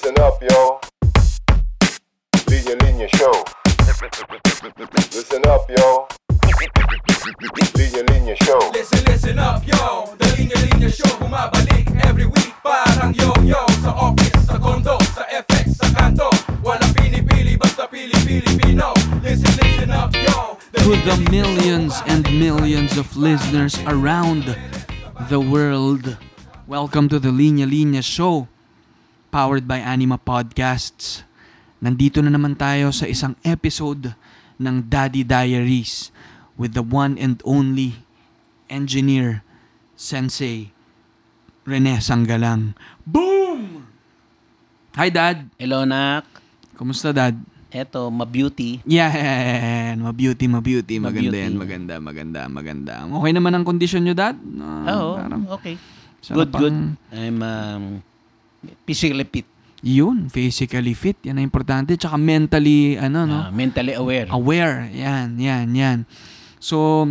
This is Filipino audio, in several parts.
Listen up, yo. Linya Linya Show. Listen up, yo. Linya Linya Show. Listen, listen up, yo The Linya Linya Show Bumabalik every week Parang yo-yo Sa office, sa condo, sa FX, sa kanto Walang pinipili, basta pili-Pilipino Listen, listen up, yo The to the millions and millions of listeners around the world. Welcome to the Linya Linya Show, powered by Anima Podcasts. Nandito na naman tayo sa isang episode ng Daddy Diaries with the one and only engineer, sensei, Rene Sanggalang. Boom! Hi, Dad. Hello, nak. Kumusta, Dad? Eto, ma-beauty. Yan, ma-beauty, ma-beauty. Maganda Ma-beauty. yan, maganda, maganda, maganda. Okay naman ang kondisyon nyo, Dad? Ah, Oo, parang okay. Good, good. I'm um, physically fit. Yun, physically fit. Yan ang importante. Tsaka mentally, ano, no? ah, mentally aware. Aware. Yan, yan, yan. So,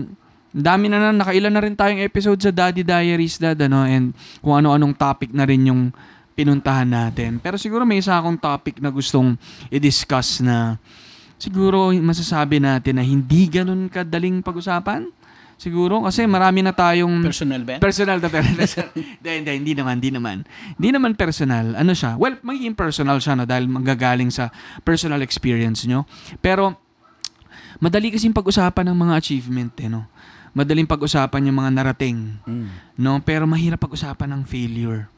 dami na na, nakailan na rin tayong episode sa Daddy Diaries, Dad, ano? And kung ano-anong topic na rin yung pinuntahan natin. Pero siguro may isa akong topic na gustong i-discuss na siguro masasabi natin na hindi ganun kadaling pag-usapan. Siguro kasi marami na tayong Personal ba? Personal na personal. Hindi, hindi, hindi naman, hindi naman. Hindi naman personal. Ano siya? Well, magiging personal siya no, dahil manggagaling sa personal experience nyo. Pero, madali kasing pag-usapan ng mga achievement, eh, no? Madaling pag-usapan yung mga narating, Mm. no? Pero mahirap pag-usapan ng failure,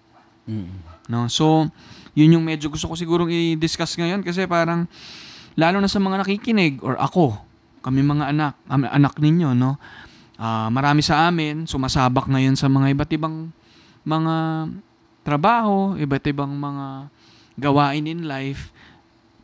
Mm. no? So, yun yung medyo gusto ko sigurong i-discuss ngayon kasi parang, lalo na sa mga nakikinig, or ako, kami mga anak, anak ninyo, no? Ah, marami sa amin sumasabak ngayon sa mga iba't ibang mga trabaho, iba't ibang mga gawain in life,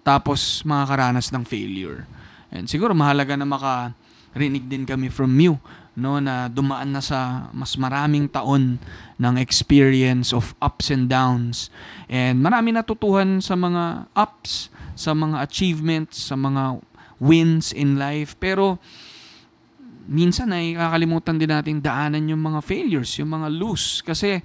tapos makakaranas ng failure. And siguro mahalaga na makarinig din kami from you no na dumaan na sa mas maraming taon ng experience of ups and downs and marami natutuhan sa mga ups sa mga achievements sa mga wins in life pero minsan ay kakalimutan din nating daanan yung mga failures, yung mga lose. Kasi,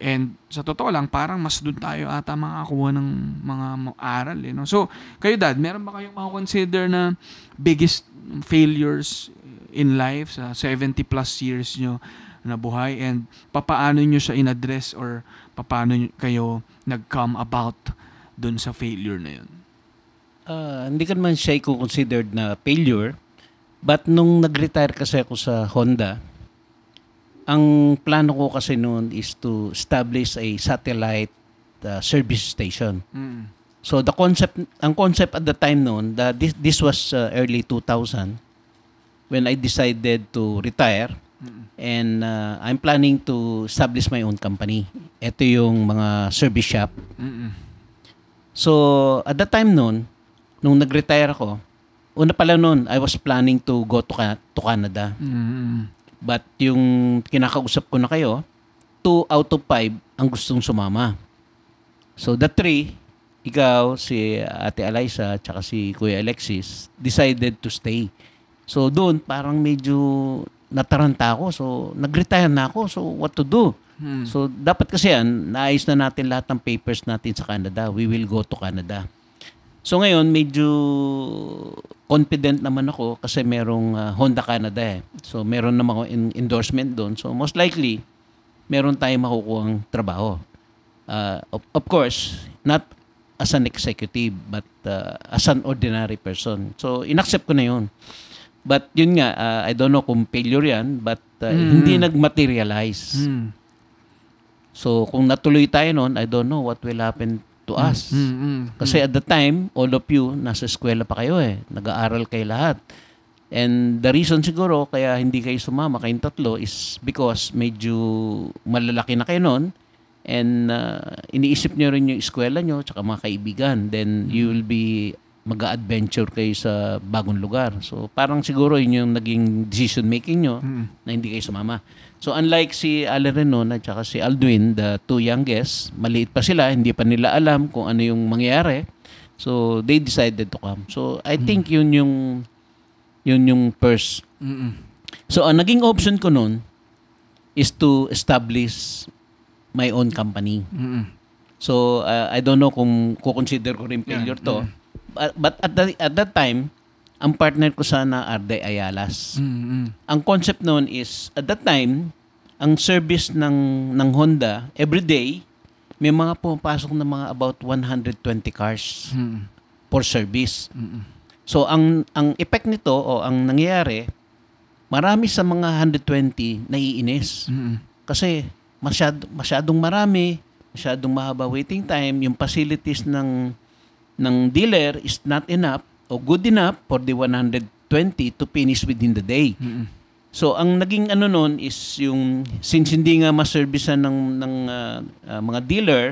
and sa totoo lang, parang mas doon tayo ata makakuha ng mga aral. Eh, no? So, kayo dad, meron ba kayong consider na biggest failures in life sa 70 plus years nyo na buhay and papaano nyo siya in-address or papaano kayo nag-come about doon sa failure na yun? Ah, hindi ka naman siya considered na failure. But nung nag-retire kasi ako sa Honda, ang plano ko kasi noon is to establish a satellite uh, service station. Mm. So the concept, ang concept at the time noon, the, this, this was uh, early 2000 when I decided to retire and uh, I'm planning to establish my own company. Ito yung mga service shop. Mm-mm. So at the time noon, nung nag-retire ako, una pala noon, I was planning to go to, to Canada. Mm-mm. But yung kinakausap ko na kayo, two out of five ang gustong sumama. So the three, ikaw, si Ate Eliza, tsaka si Kuya Alexis, decided to stay. So doon, parang medyo nataranta ako. So nag-retire na ako. So what to do? Hmm. So dapat kasi yan, naayos na natin lahat ng papers natin sa Canada. We will go to Canada. So ngayon, medyo confident naman ako kasi merong ah, Honda Canada eh. So meron naman ako in- endorsement doon. So most likely, meron tayong makukuhang trabaho. Ah, of, of course, not as an executive, but ah, as an ordinary person. So inaccept ko na yun. But yun nga, ah, I don't know kung failure yan, but ah, Mm. hindi nag-materialize. Mm. So kung natuloy tayo noon, I don't know what will happen to us. Mm, mm, Kasi at the time, all of you, nasa eskwela pa kayo eh. Nag-aaral kayo lahat. And the reason siguro kaya hindi kayo sumama kayong tatlo is because medyo malalaki na kayo noon and uh, iniisip nyo rin yung eskwela nyo tsaka mga kaibigan. Then you will be mag-adventure kayo sa bagong lugar. So parang siguro yun yung naging decision making nyo mm. na hindi kayo sumama. So unlike si Ale Renon at saka si Aldwin, the two youngest, maliit pa sila, hindi pa nila alam kung ano yung mangyayari. So they decided to come. So I think yun yung yun yung first. Mm-mm. So ang naging option ko noon is to establish my own company. Mm-mm. So, uh, I don't know kung kukonsider ko rin failure to. But, but at, the, at that time, ang partner ko sana Arde Ayalas. Mm-mm. Ang concept noon is, at that time, ang service ng, ng Honda, every day, may mga pumapasok na mga about 120 cars Mm-mm. for service. Mm-mm. So ang ang effect nito o ang nangyayari, marami sa mga 120 naiinis Mm-mm. kasi masyad, masyadong marami, masyadong mahaba waiting time, yung facilities ng ng dealer is not enough o good enough for the 120 to finish within the day. Mm-mm. So ang naging ano noon is yung since hindi nga maservisan ng ng ah, ah, mga dealer,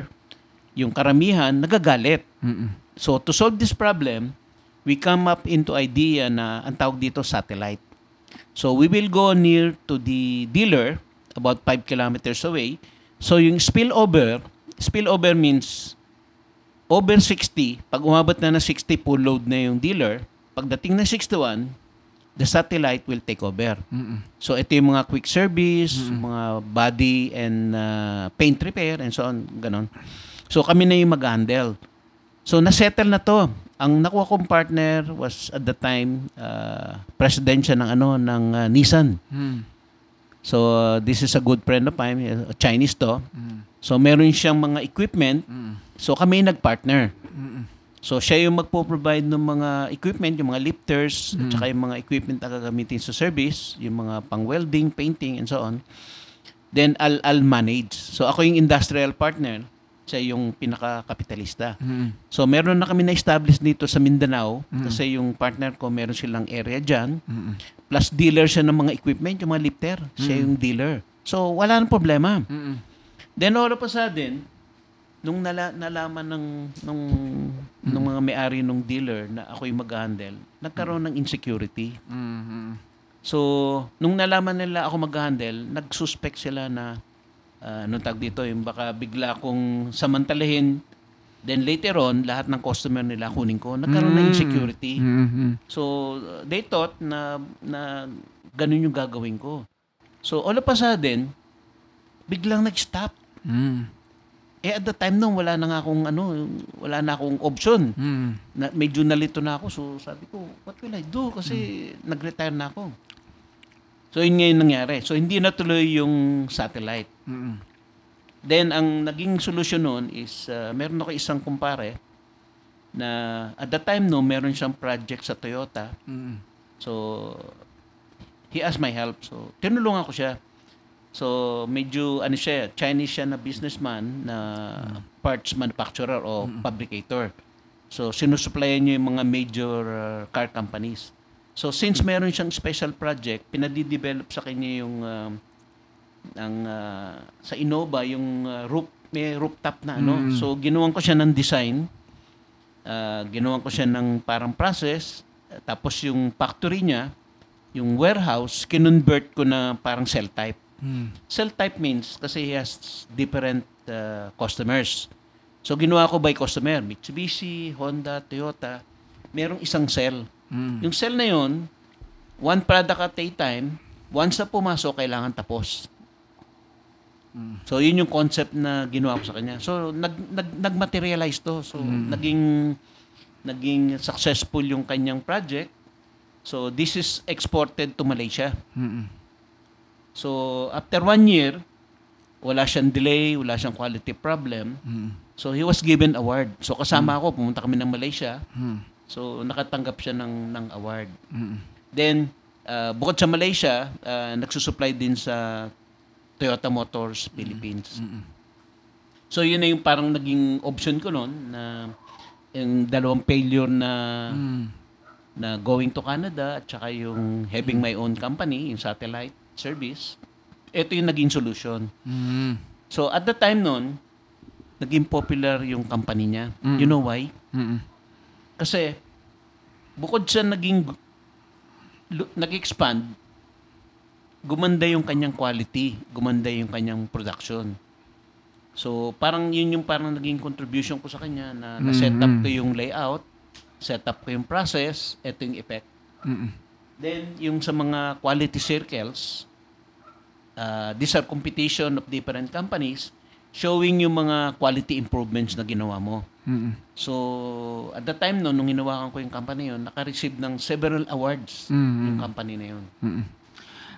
yung karamihan nagagalit. Mm-mm. So to solve this problem, we come up into idea na ang tawag dito satellite. So we will go near to the dealer about 5 kilometers away. So yung spillover, spillover means over 60, pag umabot na ng 60 full load na yung dealer, pagdating ng 61, the satellite will take over. Mm-mm. So ito yung mga quick service, mga body and uh, paint repair and so on, ganon. So kami na yung mag-handle. So nasettle na to. Ang nakuha kong partner was at the time uh, president siya ng ano ng uh, Nissan. Mm. So uh, this is a good friend of mine, uh, Chinese to. Mm. So meron siyang mga equipment. Mm. So kami nag-partner. So siya yung magpo-provide ng mga equipment, yung mga lifters, at saka yung mga equipment na gagamitin sa service, yung mga pang-welding, painting, and so on. Then I'll, I'll manage. So ako yung industrial partner, siya yung pinaka-kapitalista. Mm-mm. So meron na kami na-establish dito sa Mindanao kasi yung partner ko meron silang area dyan. Mm-mm. Plus dealer siya ng mga equipment, yung mga lifter. Siya yung dealer. So wala nang problema. Mm-mm. Then all of a sudden, nung nala, nalaman ng nung, nung mga may-ari nung dealer na ako yung mag-handle, nagkaroon ng insecurity. Mm-mm. So, nung nalaman nila ako mag-handle, nag-suspect sila na uh, anong tag dito, yung baka bigla kong samantalahin Then later on, lahat ng customer nila kunin ko. Nagkaroon ng insecurity. Mm-mm. So, uh, they thought na, na ganun yung gagawin ko. So, all of a sudden, biglang nag-stop. Mm. Eh, at the time nung wala na nga akong, ano, wala na akong option. Mm. Na, medyo nalito na ako. So, sabi ko, what will I do? Kasi nag-retire na ako. So, yun nga yung nangyari. So, hindi natuloy yung satellite. Mm. Then, ang naging solusyon noon is, uh, meron ako isang kumpare na at that time no, meron siyang project sa Toyota. Mm. So, he asked my help. So, tinulungan ko siya. So, medyo, ano siya, Chinese siya na businessman na parts manufacturer o fabricator. So, sinusupplyan niya yung mga major uh, car companies. So, since meron siyang special project, pinadidevelop sa kanya yung um, ang uh, sa Innova yung uh, roof may rooftop na ano. Mm. So ginawan ko siya ng design. Uh, ginawan ko siya ng parang process. Uh, tapos yung factory niya, yung warehouse, kinonvert ko na parang cell type. Mm. Cell type means kasi he has different uh, customers. So ginawa ko by customer, Mitsubishi, Honda, Toyota, merong isang cell. Mm. Yung cell na yun, one product at a time, once na pumasok, kailangan tapos. So, yun yung concept na ginawa ko sa kanya. So, nag, nag, nag-materialize to. So, naging, naging successful yung kanyang project. So, this is exported to Malaysia. Mm. So, after one year, wala siyang delay, wala siyang quality problem. Mm. So, he was given award. So, kasama ako, pumunta kami ng Malaysia. Mm. So, nakatanggap siya ng, ng award. Mm. Then, uh, bukod sa Malaysia, uh, nagsusupply din sa Toyota Motors Philippines. Mm. So, yun na yung parang naging option ko noon na yung dalawang failure na Mm. na going to Canada at saka yung having my own company, yung satellite service. Ito yung naging solution. Mm. So, at the time noon, naging popular yung company niya. Mm. You know why? Mm. Kasi, bukod sa naging nag-expand, gumanda yung kanyang quality, gumanda yung kanyang production. So, parang yun yung parang naging contribution ko sa kanya na na-set up Mm-mm. ko yung layout, set up ko yung process, ito yung effect. Mm. Then, yung sa mga quality circles, uh, these are competition of different companies. showing yung mga quality improvements na ginawa mo. Mm-mm. So, at the time no, nung hinawakan ko yung company yun, naka-receive ng several awards Mm-mm. yung company na yun. Mm-mm.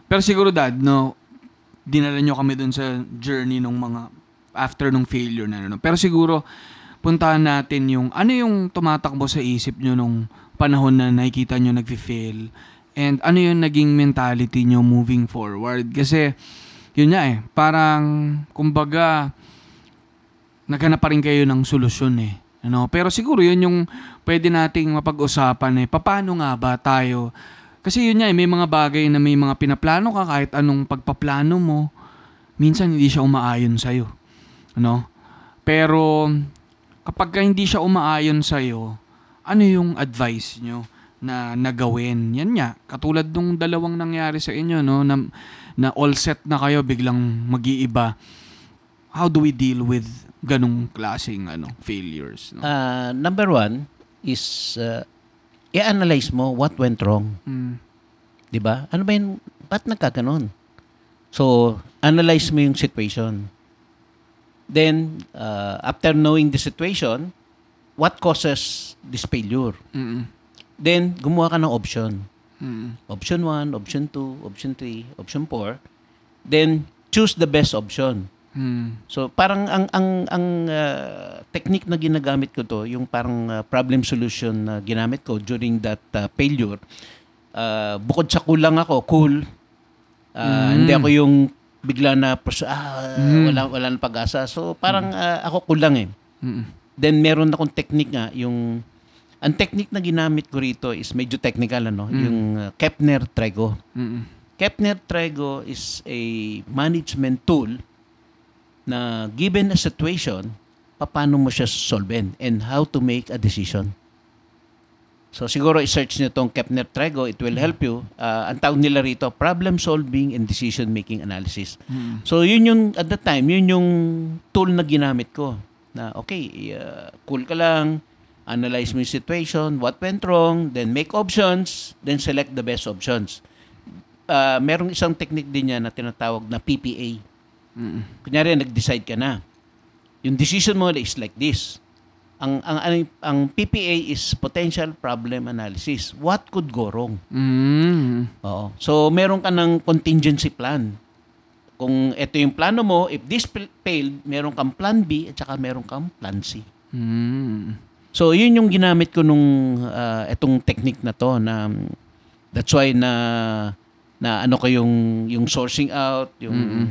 Pero siguro dad, no, dinala nyo kami dun sa journey nung mga after nung failure na ano. Pero siguro puntahan natin yung ano yung tumatakbo sa isip nyo nung panahon na nakikita nyo nagfi-fail and ano yung naging mentality nyo moving forward. Kasi yun nga eh, parang kumbaga naghanap pa rin kayo ng solusyon eh. Ano? Pero siguro yun yung pwede nating mapag-usapan eh. Paano nga ba tayo kasi yun nga, eh, may mga bagay na may mga pinaplano ka kahit anong pagpaplano mo, minsan hindi siya umaayon sa'yo. Ano? Pero kapag ka hindi siya umaayon sa'yo, ano yung advice nyo na nagawin? Yan nga, katulad nung dalawang nangyari sa inyo, no? Na, na all set na kayo, biglang mag-iiba. How do we deal with ganong klaseng ano, failures? No? Ah, number one is uh, i-analyze mo what went wrong. Mm. 'Di ba? Ano ba yun? Ba't nagkaganon? So, analyze mo yung situation. Then, uh, after knowing the situation, what causes this failure? Mm-mm. Then, gumawa ka ng option. Mm-mm. Option 1, option 2, option 3, option 4. Then, choose the best option. Mm. So parang ang ang ang uh, technique na ginagamit ko to, yung parang uh, problem solution na ginamit ko during that uh, failure. Uh, bukod sa kulang ako, cool. Uh, Mm. Hindi ako yung bigla na ah, Mm. wala wala nang pag-asa. So parang uh, ako kulang eh. Mm-mm. Then meron akong technique nga yung ang technique na ginamit ko rito is medyo technical ano, Mm. yung uh, Kepner-Trego. Mm-mm. Kepner-Trego is a management tool na given a situation, paano mo siya solven and how to make a decision. So siguro i-search nyo itong Kepner-Trego, it will help you. Uh, ang tawag nila rito, problem solving and decision making analysis. Mm. So yun yung, at the time, yun yung tool na ginamit ko. Na okay, uh, cool ka lang, analyze mo yung situation, what went wrong, then make options, then select the best options. Uh, merong isang technique din yan na tinatawag na PPA. Mm-mm. Kunyari, nag-decide ka na. Yung decision mo is like this. Ang, ang, ang, ang PPA is potential problem analysis. What could go wrong? Mm. Oo. So, meron ka ng contingency plan. Kung ito yung plano mo, if this fa- failed, meron kang plan B at saka meron kang plan C. Mm. So, yun yung ginamit ko nung ah, etong technique na to na that's why na na ano ko yung yung sourcing out, yung Mm-mm.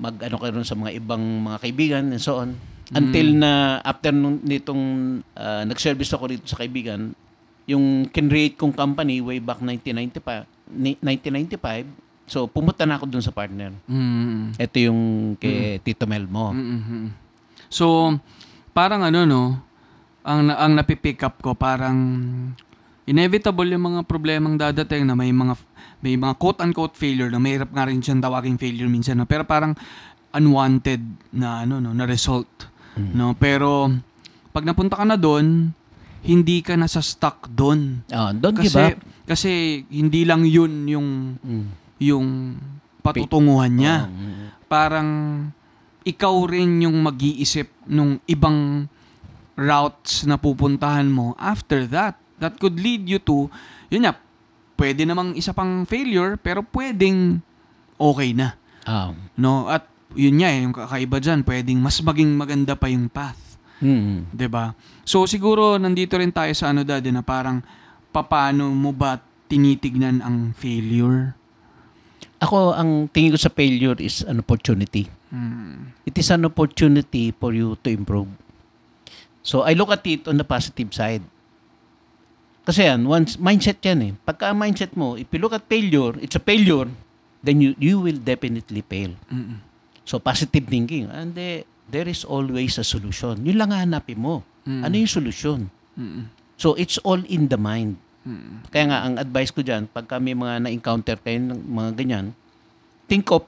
mag ano kayo rin sa mga ibang mga kaibigan and so on. Until na after nung nitong ah, nag-service ako dito sa kaibigan, yung kinreate kong company way back 1995, ni- 1995, so pumunta na ako dun sa partner. Mm. Ito yung kay Tito Melmo. Mm-mm. So, parang ano no, ang ang napipick up ko parang inevitable yung mga problemang dadating na may mga may mga quote-unquote failure na mahirap nga rin siyang tawaging failure minsan no? pero parang unwanted na ano no na result no pero pag napunta ka na doon hindi ka nasa stuck doon Ah, don't give kasi up. kasi hindi lang yun yung Mm. yung patutunguhan niya mm. parang ikaw rin yung mag-iisip nung ibang routes na pupuntahan mo after that. That could lead you to, yun nga, pwede namang isa pang failure, pero pwedeng okay na. Ah. No? At yun nga, eh, yung kakaiba dyan, pwedeng mas maging maganda pa yung path. Mm. 'Di ba? So siguro nandito rin tayo sa ano dati na parang papaano mo ba tinitignan ang failure? Ako, ang tingin ko sa failure is an opportunity. Mm. It is an opportunity for you to improve. So, I look at it on the positive side. Kasi yan, once, mindset yan eh. Pagka mindset mo, if you look at failure, it's a failure, then you you will definitely fail. Mm-mm. So, positive thinking. And eh, there is always a solution. Yun lang hanapin mo. Mm. Ano yung solution? Mm-mm. So, it's all in the mind. Mm-mm. Kaya nga, ang advice ko dyan, pagka may mga na-encounter kayo ng mga ganyan, think of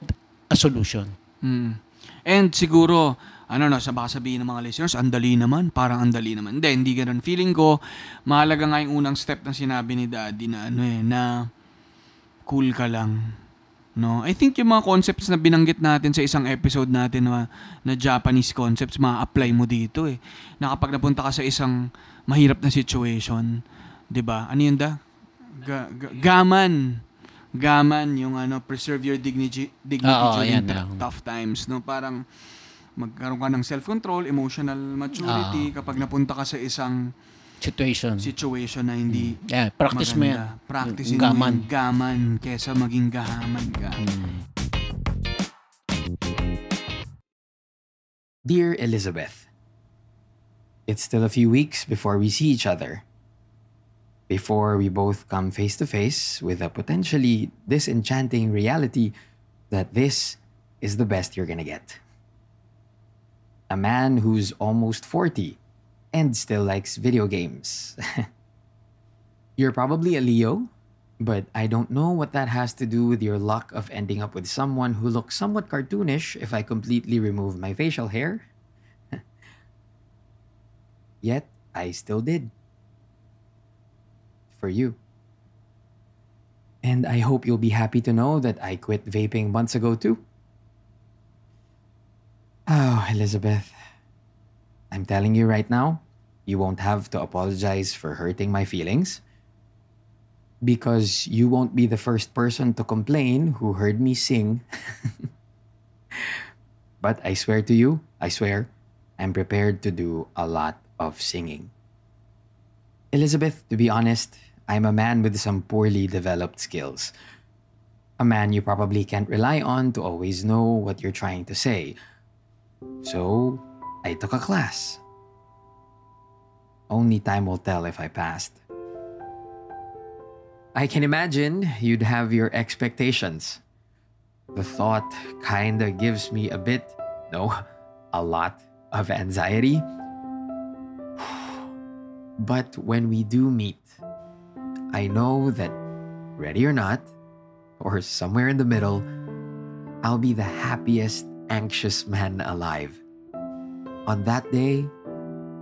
a solution. Mm. And siguro, ano no, sa baka sabihin ng mga listeners, ang dali naman, parang ang dali naman. Hindi, hindi ganun. Feeling ko, mahalaga nga yung unang step na sinabi ni Daddy na ano eh, na cool ka lang. No, I think yung mga concepts na binanggit natin sa isang episode natin na, na Japanese concepts, ma-apply mo dito eh. Na kapag napunta ka sa isang mahirap na situation, 'di ba? Ano yun da? Ga- ga- gaman. Gaman yung ano, preserve your dignity, dignity Oo, during ah. tough times, no? Parang magkaroon ka ng self-control, emotional maturity kapag napunta ka sa isang Situation. situation na hindi yeah, practice mo yan. maganda. Practice Yung gaman. yung gaman kesa maging gahaman ka. Mm. Dear Elizabeth, it's still a few weeks before we see each other. Before we both come face to face with a potentially disenchanting reality that this is the best you're gonna get. A man who's almost 40 and still likes video games. you're probably a Leo, but I don't know what that has to do with your luck of ending up with someone who looks somewhat cartoonish if I completely remove my facial hair. Yet, I still did. For you. And I hope you'll be happy to know that I quit vaping months ago too. Oh, Elizabeth. I'm telling you right now, you won't have to apologize for hurting my feelings because you won't be the first person to complain who heard me sing. but I swear to you, I swear, I'm prepared to do a lot of singing. Elizabeth, to be honest, I'm a man with some poorly developed skills. A man you probably can't rely on to always know what you're trying to say. So, I took a class. Only time will tell if I passed. I can imagine you'd have your expectations. The thought kinda gives me a bit, no, a lot of anxiety. But when we do meet, I know that, ready or not, or somewhere in the middle, I'll be the happiest, anxious man alive. On that day,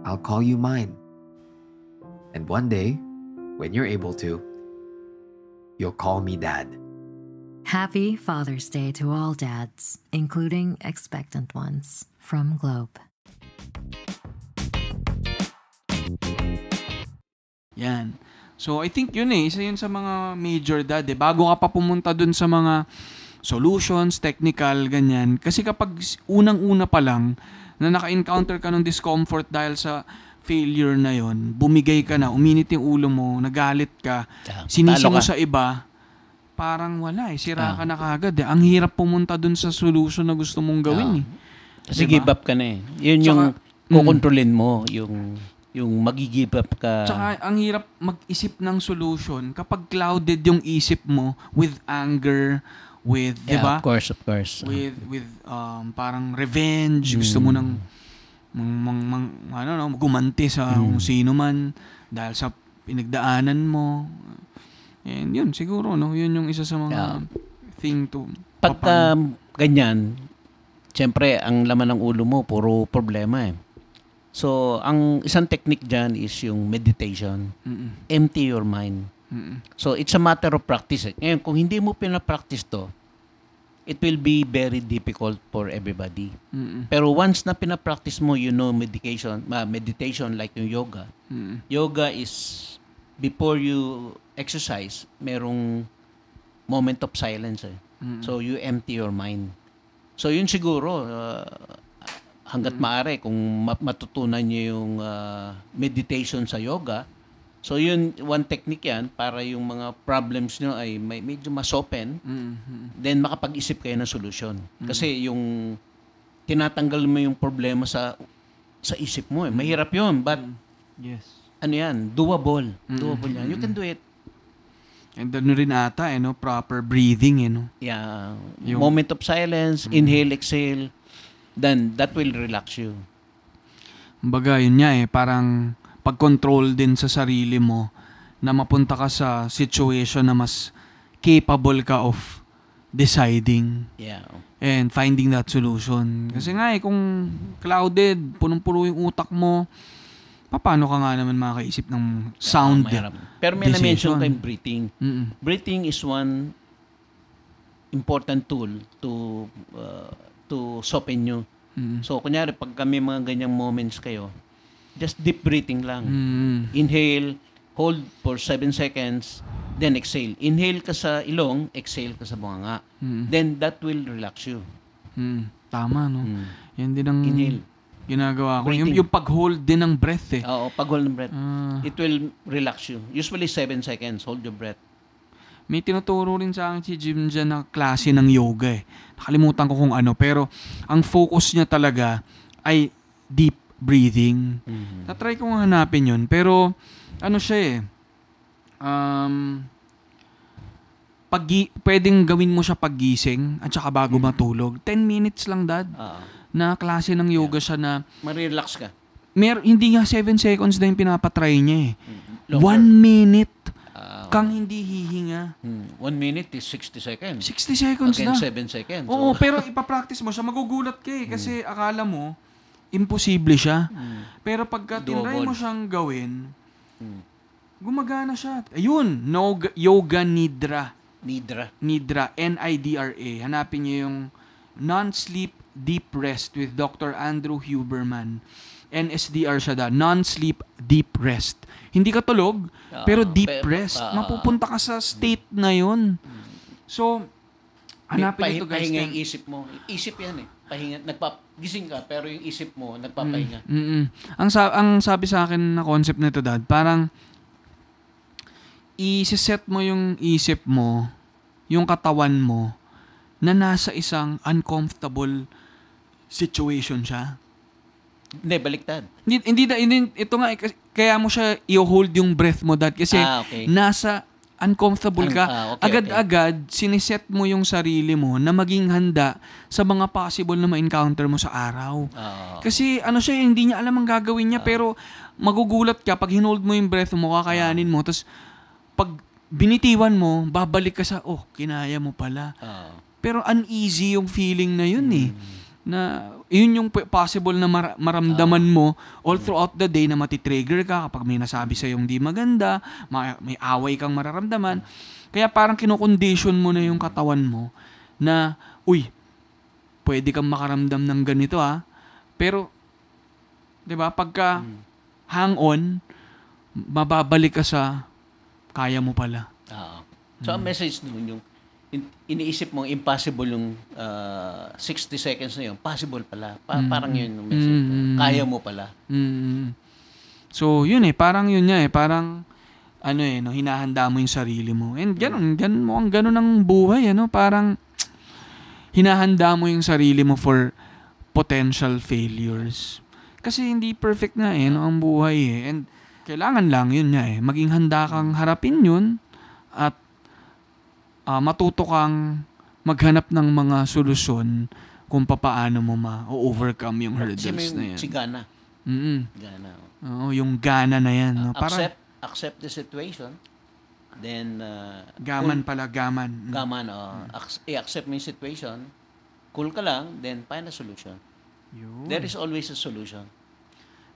I'll call you mine. And one day, when you're able to, you'll call me dad. Happy Father's Day to all dads, including expectant ones. From Globe. Yan. So, I think yun eh. Isa yun sa mga major dad eh. Bago ka pa pumunta dun sa mga solutions, technical, ganyan. Kasi kapag unang-una pa lang na naka-encounter ka ng discomfort dahil sa failure na yon bumigay ka na, uminit yung ulo mo, nagalit ka, sinisi mo sa iba, parang wala eh. Sira Ah. ka na kagad eh. Ang hirap pumunta dun sa solution na gusto mong gawin eh. Kasi Diba? give up ka na eh. Yun Tsaka, yung mm. kukontrolin mo, yung yung magi-give up ka. Tsaka ang hirap mag-isip ng solution kapag clouded yung isip mo with anger, with, di yeah, ba? of course, of course. With with um parang revenge, gusto mo nang mang, mang, mang ano no, gumanti sa kung sino man dahil sa pinagdaanan mo. And yun siguro no, yun yung isa sa mga Yeah. thing to Pagka ganyan, siyempre, ang laman ng ulo mo, puro problema eh. So, ang isang technique dyan is yung meditation. Mm-mm. Empty your mind. Mm-mm. So, it's a matter of practice. eh. Ngayon, kung hindi mo pinapractice to, it will be very difficult for everybody. Mm-mm. Pero once na pinapractice mo, you know, medication, ma- meditation like yung yoga, Mm-mm. yoga is before you exercise, merong moment of silence eh. Mm-mm. So you empty your mind. So yun siguro uh, hangga't maaari kung ma- matutunan niyo yung uh, meditation sa yoga. So yun one technique yan para yung mga problems niyo ay may, medyo masopen Mm-mm. then makapag-isip kayo ng solusyon. Kasi yung tinatanggal mo yung problema sa sa isip mo eh. Mahirap yun, but Yes. ano yan, doable. Doable yan. You can do it. And ano rin ata eh no, proper breathing eh no. Yeah. Yung- Moment of silence, inhale, exhale. Then that will relax you. Kumbaga, yun nga eh, parang pag-control din sa sarili mo na mapunta ka sa situation na mas capable ka of deciding Yeah. and finding that solution. Kasi nga eh, kung clouded, punong-puno yung utak mo, paano ka nga naman makakaisip ng sound? Mahirap. Pero may na-mention kayong breathing. Mm-mm. Breathing is one important tool to uh, to soften you. Mm. So, kunyari, pag kami mga ganyang moments kayo, just deep breathing lang. Mm. Inhale, hold for 7 seconds, then exhale. Inhale ka sa ilong, exhale ka sa bunganga. Mm. Then that will relax you. Mm. Tama, no? Mm. Yan din ang Inhale. ginagawa ko. Yung, Breathing. yung pag-hold din ng breath eh. Oo, pag hold ng breath. Ah. It will relax you. Usually 7 seconds, hold your breath. May tinuturo rin sa akin si Jim dyan na klase ng yoga eh. Nakalimutan ko kung ano. Pero ang focus niya talaga ay deep breathing. Mhm. Natry ko nga hanapin yun. Pero ano siya eh. Um, pag pwedeng gawin mo siya paggising at saka bago matulog. 10 minutes lang dad. Oo. Na klase ng yoga siya na Marirelax ka. mer hindi nga 7 seconds na yung pinapatry niya eh. Longer. One minute Ah, kang hindi hihinga. hmm. One minute is 60 seconds. 60 seconds Again, na. 7 seconds. Oo, So, pero ipapractice mo siya, magugulat ka eh. Kasi akala mo, imposible siya. hmm. Pero pagka tinry mo siyang gawin, Hmm. gumagana siya. Ayun, no, Yoga Nidra. Nidra. Nidra, N-I-D-R-A. Hanapin niyo yung Non-Sleep Deep Rest with Dr. Andrew Huberman. NSDR siya da. Non-Sleep Deep Rest. Hindi ka tulog, Ah, pero deep pero- rest. ah, Mapupunta ka sa state na yun. So, hanapin ito guys. Pahinga yung isip mo. Isip yan eh. Pahinga. Nagpagising ka, pero yung isip mo, nagpapahinga. Mm-mm. Ang sa ang sabi sa akin na concept nito dad, parang i-set mo yung isip mo, yung katawan mo na nasa isang uncomfortable situation siya. Hindi, baliktad. Hindi, hindi, hindi ito nga eh, kaya mo siya i-hold yung breath mo dad kasi Ah, okay. nasa uncomfortable ka. ah, okay, Agad-agad siniset mo yung sarili mo na maging handa sa mga possible na ma-encounter mo sa araw. Oo. Kasi ano siya, eh, hindi niya alam ang gagawin niya pero magugulat ka pag hinold mo yung breath mo, kakayanin mo. Tapos pag binitiwan mo, babalik ka sa, oh, kinaya mo pala. Oo. Pero uneasy yung feeling na yun eh. Hmm. Na yun yung possible na mar- maramdaman mo all throughout the day na matitrigger ka kapag may nasabi sa yung di maganda, ma- may away kang mararamdaman. Kaya parang kinokondisyon mo na yung katawan mo na, uy, pwede kang makaramdam ng ganito ah. Pero, di ba, pagka hang on, mababalik ka sa kaya mo pala. Oo. So, ang message nun, yung in- iniisip mo impossible yung ah, 60 seconds na yun, possible pala. Pa- Parang yun yung message. Mm. Kaya mo pala. Mm. So, yun eh, parang yun nga eh, parang ano eh, no, hinahanda mo yung sarili mo. And ganun, ganun mo, ang ganun ang buhay, ano, parang hinahanda mo yung sarili mo for potential failures. Kasi hindi perfect nga eh, no, ang buhay eh. And kailangan lang yun nga eh, maging handa kang harapin yun at ah, matuto kang maghanap ng mga solusyon kung papaano mo ma-overcome yung hurdles na yan. si Gana. Mm Gana. Oo, yung gana na yan. No? Para, accept, accept the situation. Then, uh, gaman pala, gaman. Mm. cool, gaman, oh, ac- i-accept mo yung situation. Cool ka lang, then find a solution. Yun. There is always a solution.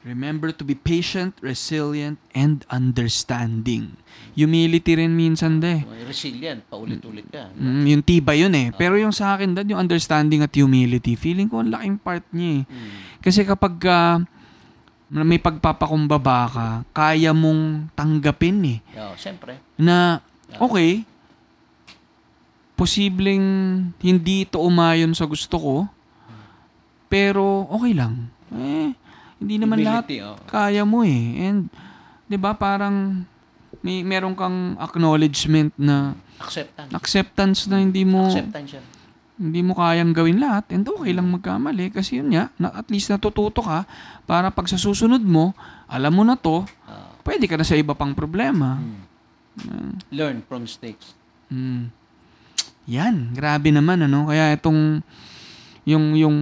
Remember to be patient, resilient, and understanding. Humility rin minsan de. Resilient, paulit-ulit ka. Mm, yung tiba yun eh. Pero yung sa akin, dad, yung understanding at humility, feeling ko ang laking part niya eh. Mm. Kasi kapag ah, may pagpapakumbaba ka, kaya mong tanggapin eh. Oh, siyempre. na okay, posibleng hindi ito umayon sa gusto ko, pero okay lang. Eh, hindi naman lahat Humility, oh. kaya mo eh. And, di ba, parang may meron kang acknowledgement na Acceptance. acceptance na hindi mo Acceptance siya. hindi mo kayang gawin lahat and okay lang magkamali kasi yun nga, na, at least natututo ka para pag sa susunod mo, alam mo na to, Ah, pwede ka na sa iba pang problema. learn from mistakes. Mm. Yan, grabe naman ano. Kaya itong yung yung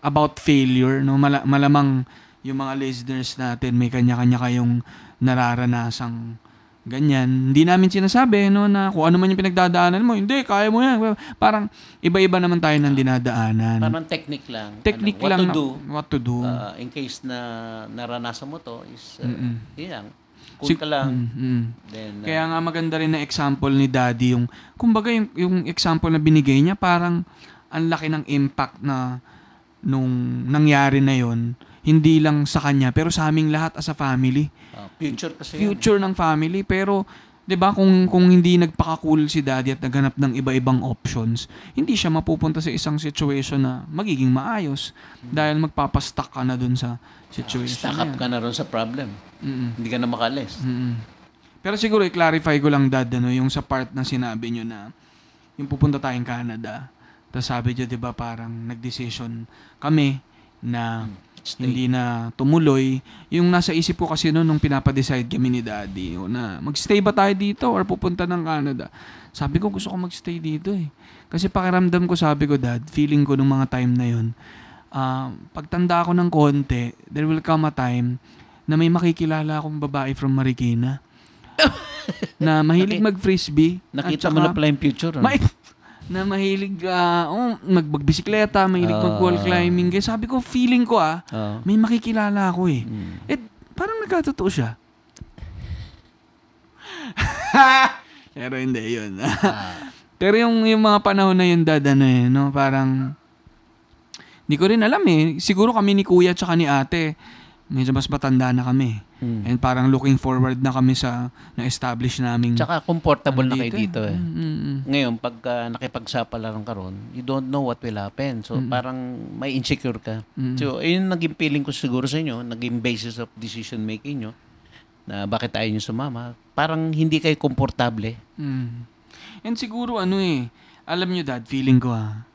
about failure no mala- malamang yung mga listeners natin may kanya-kanya kayong nararanasang ganyan. Hindi namin sinasabi no na kung ano man yung pinagdadaanan mo, hindi kaya mo yan. Parang iba-iba naman tayo ng dinadaanan. Parang technique lang. Technique ano, what lang to na- do what to do. uh, in case na naranasan mo to is uh, Mm-mm. lang. Cool ka lang. Then, uh, Kaya nga maganda rin na example ni Daddy yung kumbaga yung, yung example na binigay niya parang ang laki ng impact na nung nangyari na yon hindi lang sa kanya pero sa aming lahat as a family. uh, future kasi. Future ng family pero 'di ba kung kung hindi nagpaka-cool si Daddy at naghanap ng iba-ibang options, hindi siya mapupunta sa isang situation na magiging maayos dahil magpapastuck ka na dun sa situation Stack na up yan. ka na ron sa problem. Mm-mm. Hindi ka na makalis. Mm. Pero siguro i-clarify ko lang dad ano yung sa part na sinabi nyo na yung pupunta tayong Canada. Tapos sabi nyo 'di ba parang nag-decision kami na Stay. hindi na tumuloy. Yung nasa isip ko kasi noon nung pinapa-decide kami ni Daddy o na magstay ba tayo dito or pupunta ng Canada. Sabi ko gusto ko magstay dito eh. Kasi pakiramdam ko sabi ko dad, feeling ko nung mga time na yun, ah, pagtanda ako ng konti, there will come a time na may makikilala akong babae from Marikina na mahilig mag-frisbee. Nakita at mo na saka pala yung future. ano? Na mahilig ah, oh, mag- magbisikleta, mahilig Ah. mag-wall climbing. Kaya sabi ko, feeling ko ah, Oo. may makikilala ako eh. Mm. Eh, parang nagkatotoo siya. Pero hindi, yun. Pero yung, yung mga panahon na yun, dad, ano eh, no? Parang, hindi ko rin alam eh. Siguro kami ni kuya tsaka ni ate, medyo mas matanda na kami. Mm. And parang looking forward na kami sa na-establish naming Tsaka comfortable na kayo Nandito dito eh. Mm, mm, mm. Ngayon, pagka nakipagsapalaran ka ron, you don't know what will happen. So, parang may insecure ka. Mm. So, ayun naging feeling ko siguro sa inyo, naging basis of decision making nyo, na bakit ayaw nyo sumama. Parang hindi kayo komportable. Mm. And siguro ano eh, alam nyo dad, feeling ko ah,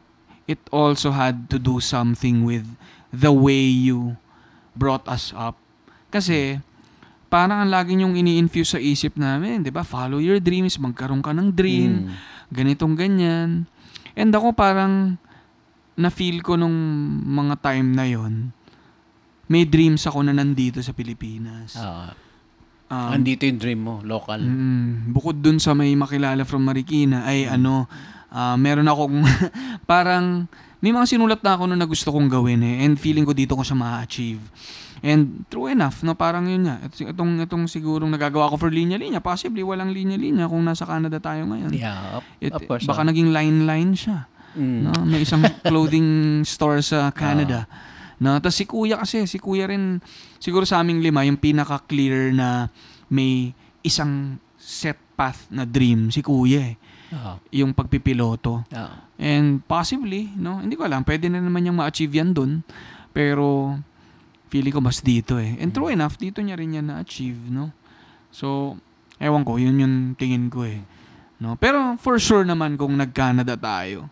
it also had to do something with the way you brought us up. Kasi, parang ang lagi nyong ini-infuse sa isip namin, di ba? Follow your dreams, magkaroon ka ng dream, Mm. ganitong ganyan. And ako parang, na-feel ko nung mga time na yon may dreams ako na nandito sa Pilipinas. Ah, Um, andito yung dream mo, local. Mm, bukod dun sa may makilala from Marikina ay ano, ah, meron akong parang may mga sinulat na ako na gusto kong gawin eh and feeling ko dito ko siya ma-achieve. And true enough, no, parang yun nga. Ito- Itong, itong sigurong nagagawa ko for linya-linya. Possibly walang linya-linya kung nasa Canada tayo ngayon. Yeah, of, It- of course. baka ah. naging line-line siya. Mm. No? May isang clothing store sa Canada. No? Tapos si Kuya kasi, si Kuya rin, siguro sa aming lima, yung pinaka-clear na may isang set path na dream, si Kuya eh. Ah, Yung pagpipiloto. ah. And possibly, no? Hindi ko alam, pwede na naman niyang ma-achieve yan dun. Pero, feeling ko mas dito eh. And true enough, dito niya rin yan na-achieve, no? So, ewan ko, yun yung tingin ko eh. No? Pero for sure naman kung nag-Canada tayo,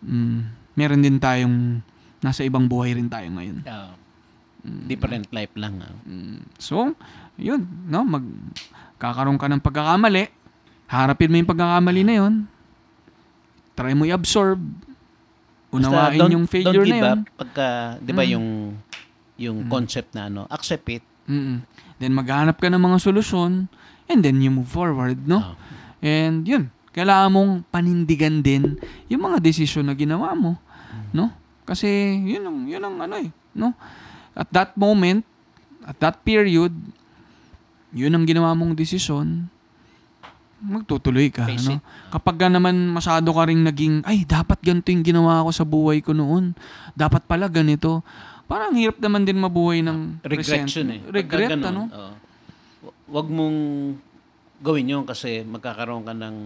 mm, meron din tayong, nasa ibang buhay rin tayo ngayon. Ah. Different life lang. Mm, so, yun, no? Mag, kakaroon ka ng pagkakamali, harapin mo yung pagkakamali na yun, try mo i-absorb, Basta unawain don't- yung failure don't na give yun. up pagka, di ba Mm. yung yung concept na ano, accept it. Mm-mm. Then maghanap ka ng mga solusyon and then you move forward, no? Ah. And yun, kailangan mong panindigan din yung mga desisyon na ginawa mo, no? Kasi yun ang yun ang ano eh, no? At that moment, at that period, yun ang ginawa mong desisyon, magtutuloy ka, Face no? Kapag ka naman masyado ka ring naging, ay, dapat ganito yung ginawa ko sa buhay ko noon. Dapat pala ganito. Parang hirap naman din mabuhay ng Regret resent- yun eh. Pagka Regret, ganun, ano? oo. Huwag mong gawin yun kasi magkakaroon ka ng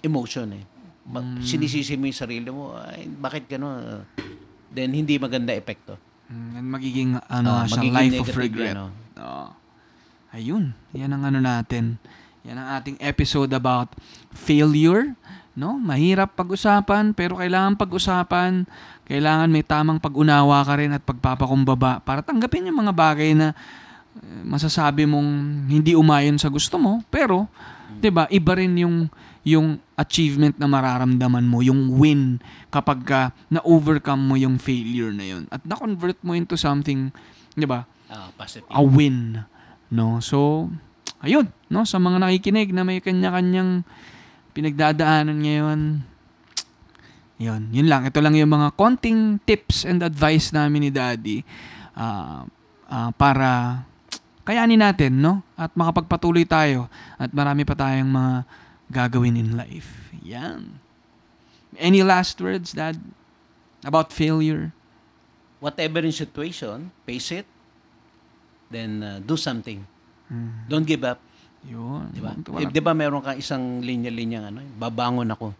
emotion eh. Ma- Hmm. Sinisisi mo yung sarili mo, ay, bakit gano'n? Then, hindi maganda epekto. Mm, and magiging ano Ah, nga siya, magiging life of regret. yan, oh. Ayun, yan ang ano natin. Yan ang ating episode about failure. No? Mahirap pag-usapan, pero kailangan pag-usapan. Kailangan may tamang pag-unawa ka rin at pagpapakumbaba para tanggapin yung mga bagay na eh, masasabi mong hindi umayon sa gusto mo, pero 'di ba, iba rin yung yung achievement na mararamdaman mo, yung win kapag ka na-overcome mo yung failure na yun at na-convert mo into something, 'di ba? Ah, positive. a win. No? So, ayun, no? Sa mga nakikinig na may kanya-kanyang pinagdadaanan ngayon, yun, yun lang. Ito lang yung mga konting tips and advice namin ni Daddy ah, ah, para kayanin natin, no? At makapagpatuloy tayo at marami pa tayong mga gagawin in life. Yan. Any last words, Dad? About failure? Whatever in situation, face it, then uh, do something. Don't give up. Yun. Di ba? Wala- Eh, Di ba meron kang isang linya-linya ano, babangon ako.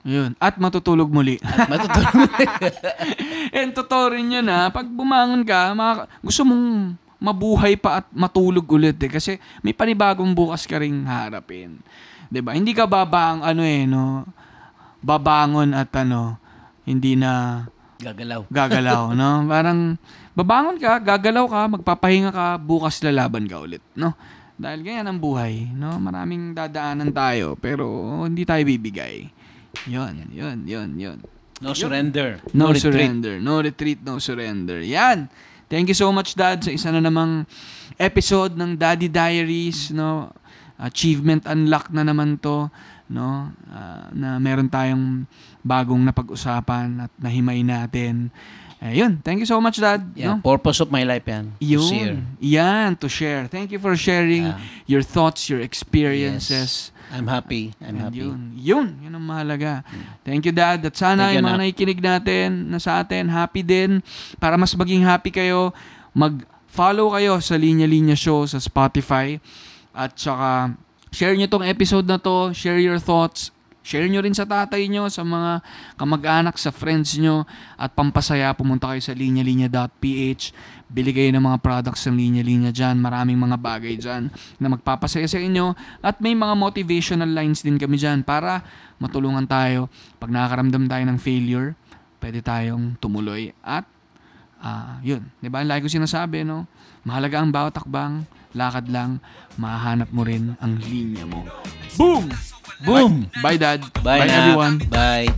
Yun. At matutulog muli. At matutulog. And totoo rin yun ha. Pag bumangon ka, maka- gusto mong mabuhay pa at matulog ulit eh. Kasi may panibagong bukas ka ring harapin. ba Hindi ka babang ano eh, no? Babangon at ano, hindi na Gagalaw. gagalaw, no? Parang babangon ka, gagalaw ka, magpapahinga ka, bukas lalaban ka ulit, no? Dahil ganyan ang buhay, no? Maraming dadaanan tayo, pero hindi tayo bibigay. Yun, yun, yun, yun. No surrender. No, retreat. surrender. No retreat, no surrender. Yan. Thank you so much, Dad, sa isa na namang episode ng Daddy Diaries, no? Achievement unlock na naman to, no? Ah, na meron tayong bagong napag-usapan at nahimay natin. Ayun. Thank you so much, Dad. Yeah, no? purpose of my life yan. To share. Yun. Yan, to share. Thank you for sharing Yeah. your thoughts, your experiences. I'm happy. I'm And happy. Yun, yun, yun ang mahalaga. Thank you, Dad. At sana Thank yung mga anak. nakikinig natin na sa atin, happy din. Para mas maging happy kayo, mag-follow kayo sa Linya Linya Show sa Spotify. At saka, share nyo tong episode na to, share your thoughts, share nyo rin sa tatay nyo, sa mga kamag-anak, sa friends nyo, at pampasaya, pumunta kayo sa linyalinya.ph, bili kayo ng mga products ng Linya Linya dyan, maraming mga bagay dyan na magpapasaya sa inyo, at may mga motivational lines din kami dyan para matulungan tayo. Pag nakakaramdam tayo ng failure, pwede tayong tumuloy at Ah, yun. 'Di ba? Lagi ko sinasabi, no? Mahalaga ang bawat takbang, lakad lang, mahanap mo rin ang linya mo. Boom! Boom! Bye, Dad. Bye, Bye everyone. Bye.